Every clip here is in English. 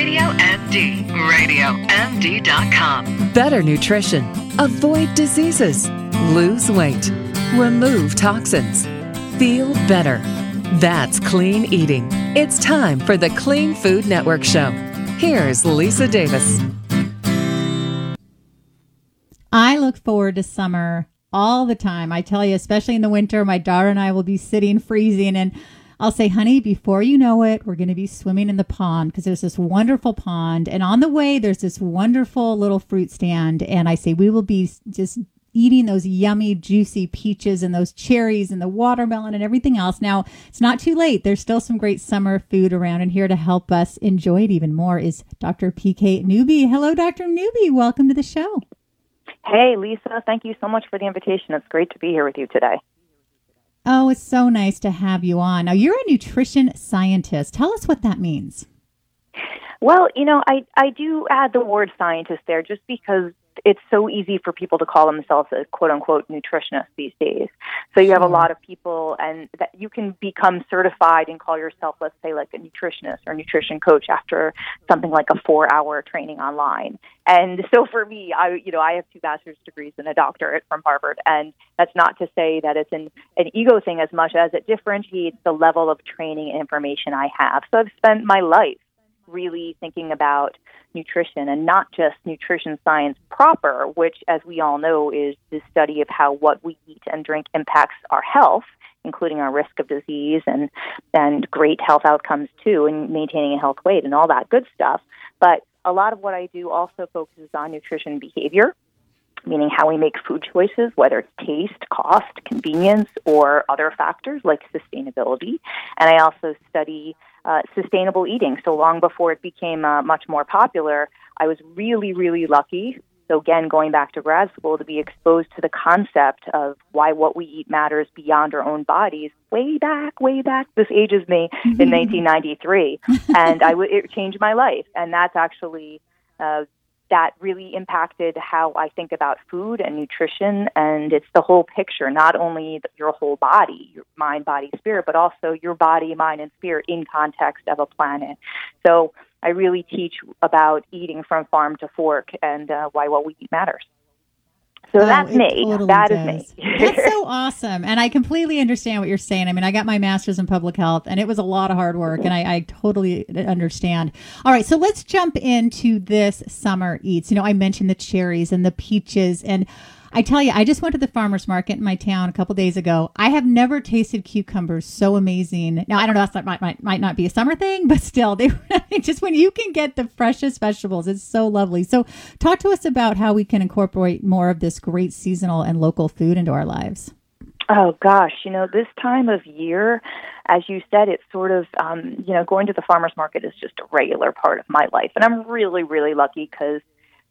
Radio MD. RadioMD.com. Better nutrition. Avoid diseases. Lose weight. Remove toxins. Feel better. That's clean eating. It's time for the Clean Food Network Show. Here's Lisa Davis. I look forward to summer all the time. I tell you, especially in the winter, my daughter and I will be sitting freezing and I'll say, honey, before you know it, we're going to be swimming in the pond because there's this wonderful pond. And on the way, there's this wonderful little fruit stand. And I say, we will be just eating those yummy, juicy peaches and those cherries and the watermelon and everything else. Now, it's not too late. There's still some great summer food around. And here to help us enjoy it even more is Dr. PK Newby. Hello, Dr. Newby. Welcome to the show. Hey, Lisa, thank you so much for the invitation. It's great to be here with you today. Oh, it's so nice to have you on. Now, you're a nutrition scientist. Tell us what that means. Well, you know, I, I do add the word scientist there just because it's so easy for people to call themselves a quote unquote nutritionist these days. So you have a lot of people, and that you can become certified and call yourself, let's say, like a nutritionist or nutrition coach after something like a four hour training online. And so for me, I you know I have two bachelor's degrees and a doctorate from Harvard, and that's not to say that it's an an ego thing as much as it differentiates the level of training and information I have. So I've spent my life really thinking about nutrition and not just nutrition science proper, which, as we all know, is the study of how what we eat and drink impacts our health, including our risk of disease and, and great health outcomes too, and maintaining a health weight and all that good stuff. But a lot of what I do also focuses on nutrition behavior meaning how we make food choices, whether it's taste, cost, convenience, or other factors like sustainability. And I also study uh, sustainable eating. So long before it became uh, much more popular, I was really, really lucky. So again, going back to grad school to be exposed to the concept of why what we eat matters beyond our own bodies. Way back, way back. This ages me in 1993, and I w- it changed my life. And that's actually uh, that really impacted how I think about food and nutrition. And it's the whole picture, not only your whole body, your mind, body, spirit, but also your body, mind, and spirit in context of a planet. So I really teach about eating from farm to fork and uh, why what we eat matters. So Oh, that's me. totally That is does. me. That's so awesome. And I completely understand what you're saying. I mean, I got my master's in public health and it was a lot of hard work and I, I totally understand. All right. So let's jump into this summer eats. You know, I mentioned the cherries and the peaches and I tell you, I just went to the farmer's market in my town a couple days ago. I have never tasted cucumbers so amazing. Now, I don't know, that might, might, might not be a summer thing, but still, they just when you can get the freshest vegetables, it's so lovely. So, talk to us about how we can incorporate more of this great seasonal and local food into our lives. Oh gosh, you know, this time of year, as you said, it's sort of, um, you know, going to the farmer's market is just a regular part of my life. And I'm really, really lucky because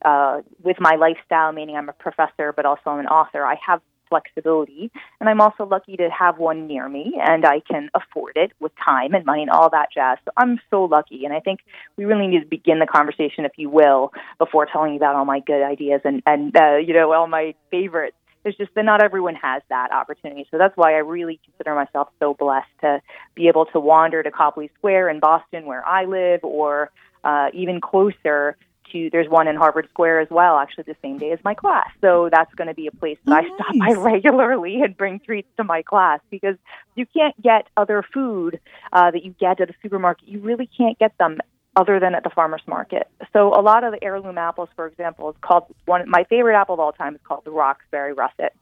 uh, with my lifestyle, meaning I'm a professor, but also I'm an author, I have flexibility. And I'm also lucky to have one near me and I can afford it with time and money and all that jazz. So I'm so lucky. And I think we really need to begin the conversation, if you will, before telling you about all my good ideas and, and uh, you know, all my favorites. It's just that not everyone has that opportunity. So that's why I really consider myself so blessed to be able to wander to Copley Square in Boston, where I live, or uh, even closer to there's one in Harvard Square as well, actually the same day as my class. So that's going to be a place that I stop by regularly and bring treats to my class because you can't get other food uh, that you get at a supermarket. You really can't get them other than at the farmers market. So a lot of the heirloom apples, for example, is called one. My favorite apple of all time is called the Roxbury Russet.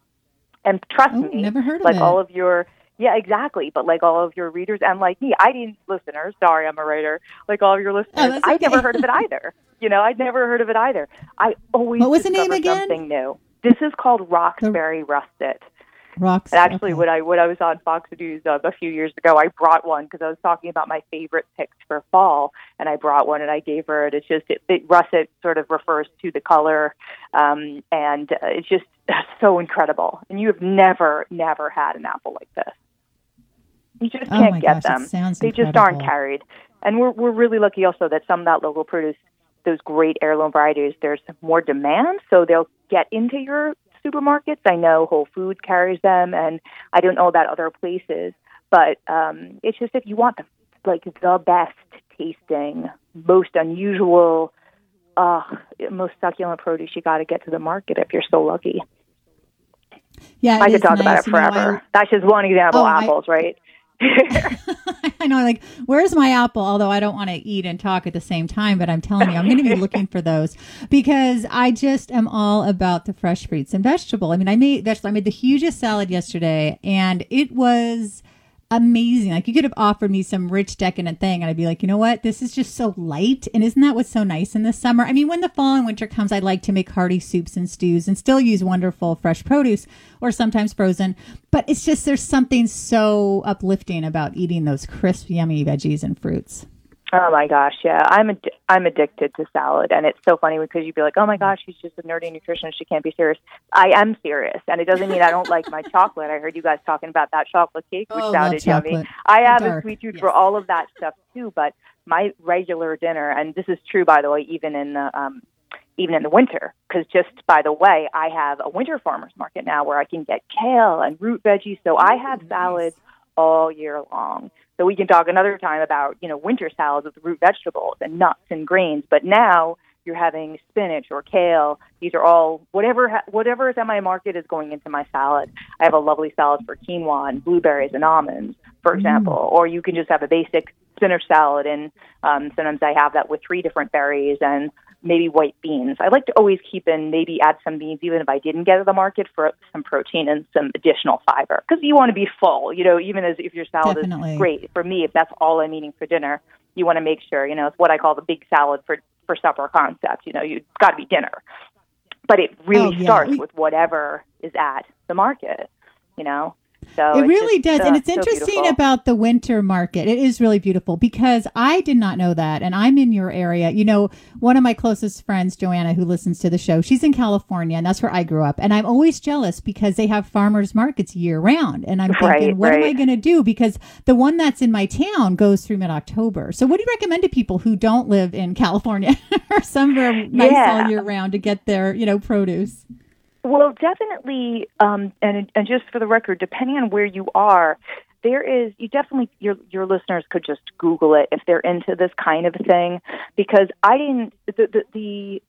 And trust Oh, me, never heard of like it. all of your yeah, exactly. But like all of your readers and like me, I didn't listeners. Sorry, I'm a writer. Like all of your listeners, Oh, that's I'd never heard of it either. You know, I'd never heard of it either. I always What was the name again? Something new. This is called Roxbury Russet. Rocks. And actually, okay. when I when I was on Fox News uh, a few years ago, I brought one because I was talking about my favorite picks for fall, and I brought one and I gave her it. It's just it, it, russet sort of refers to the color, um, and uh, it's just so incredible. And you have never never had an apple like this. You just Oh can't my get gosh, them. they just aren't carried. And we're we're really lucky also that some of that local produce, those great heirloom varieties, there's more demand, so they'll get into your supermarkets. I know Whole Foods carries them, and I don't know about other places, but um, it's just if you want the like the best tasting, most unusual, uh, most succulent produce you got to get to the market if you're so lucky. Yeah, I could talk nice. about it forever. You know, I, That's just one example. Oh, apples, I, right? I know, like, where's my apple? Although I don't want to eat and talk at the same time, but I'm telling you, I'm going to be looking for those because I just am all about the fresh fruits and vegetable. I mean, I made vegetable. I made the hugest salad yesterday, and it was amazing. Like you could have offered me some rich, decadent thing, and I'd be like, you know what? This is just so light. And isn't that what's so nice in the summer? I mean, when the fall and winter comes, I'd like to make hearty soups and stews and still use wonderful fresh produce or sometimes frozen. But it's just there's something so uplifting about eating those crisp, yummy veggies and fruits. Oh my gosh, yeah. I'm ad- I'm addicted to salad, and it's so funny because you'd be like, "Oh my gosh, she's just a nerdy nutritionist. She can't be serious." I am serious, and it doesn't mean I don't like my chocolate. I heard you guys talking about that chocolate cake, which oh, sounded yummy. I have Dark. a sweet tooth yes. for all of that stuff too, but my regular dinner, and this is true by the way, even in the um, even in the winter, because just by the way, I have a winter farmers market now where I can get kale and root veggies, so I have nice. salads all year long. So we can talk another time about, you know, winter salads with root vegetables and nuts and grains. But now you're having spinach or kale. These are all whatever ha- whatever is at my market is going into my salad. I have a lovely salad for quinoa and blueberries and almonds, for mm. example. Mm. Or you can just have a basic spinach salad, and um, sometimes I have that with three different berries and maybe white beans. I like to always keep in maybe add some beans even if I didn't get to the market for some protein and some additional fiber because you want to be full. You know, even as if your salad Definitely. is great for me, if that's all I'm eating for dinner, you want to make sure. You know, it's what I call the big salad for for supper concept. You know, you got to be dinner, but it really oh, yeah. starts we- with whatever is at the market. You know. So it really just, does. Uh, and it's interesting about the winter market. It is really beautiful because I did not know that. And I'm in your area. You know, one of my closest friends, Joanna, who listens to the show, she's in California and that's where I grew up. And I'm always jealous because they have farmers markets year round. And I'm thinking, right, what right. am I going to do? Because the one that's in my town goes through mid October. So what do you recommend to people who don't live in California or somewhere nice yeah. all year round to get their, you know, produce? Well, definitely, um, and and just for the record, depending on where you are, there is you definitely your your listeners could just Google it if they're into this kind of thing, because I didn't the the, the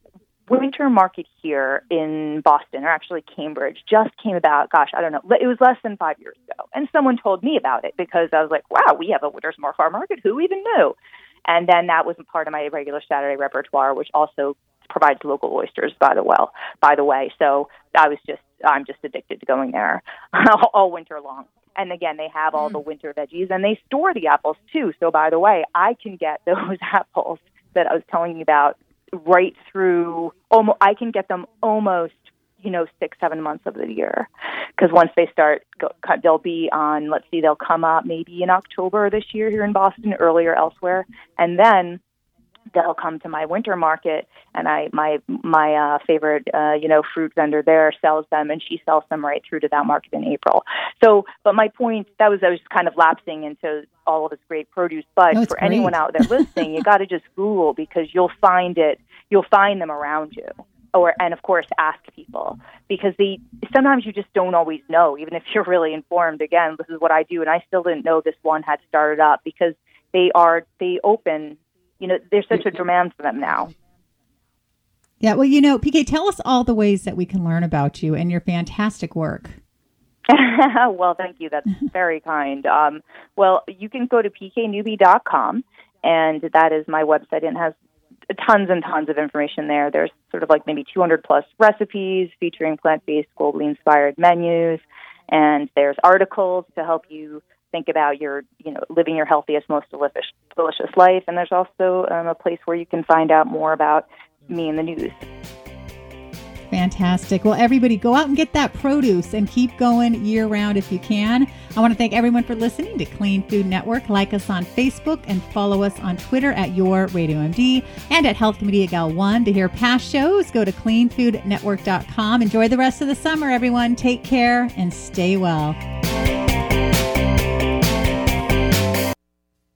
winter market here in Boston, or actually Cambridge, just came about. Gosh, I don't know. It was less than five years ago, and someone told me about it because I was like, "Wow, we have a winter market. Who even knew?" And then that was part of my regular Saturday repertoire, which also provides local oysters by the well by the way. So i was just i'm just addicted to going there all winter long. And again they have all mm. the winter veggies and they store the apples too. So by the way i can get those apples that i was telling you about right through almost i can get them almost you know six seven months of the year. Because once they start go, they'll be on let's see they'll come up maybe in october this year here in boston earlier elsewhere. And then they'll come to my winter market and i my my uh favorite uh you know fruit vendor there sells them and she sells them right through to that market in april so but my point that was i was kind of lapsing into all of this great produce but for great. anyone out there listening you got to just google because you'll find it you'll find them around you or and of course ask people because they sometimes you just don't always know even if you're really informed again this is what i do and i still didn't know this one had started up because they are they open you know, there's such a demand for them now. Yeah, well, you know, PK, tell us all the ways that we can learn about you and your fantastic work. well, thank you. That's very kind. Um, well, you can go to pknewby.com, and that is my website, and has tons and tons of information there. There's sort of like maybe 200 plus recipes featuring plant based, globally inspired menus, and there's articles to help you think about your, you know, living your healthiest, most delicious, delicious life. And there's also um, a place where you can find out more about me and the news. Fantastic. Well, everybody go out and get that produce and keep going year round if you can. I want to thank everyone for listening to Clean Food Network. Like us on Facebook and follow us on Twitter at Your Radio MD and at Health Media Gal 1. To hear past shows, go to cleanfoodnetwork.com. Enjoy the rest of the summer, everyone. Take care and stay well.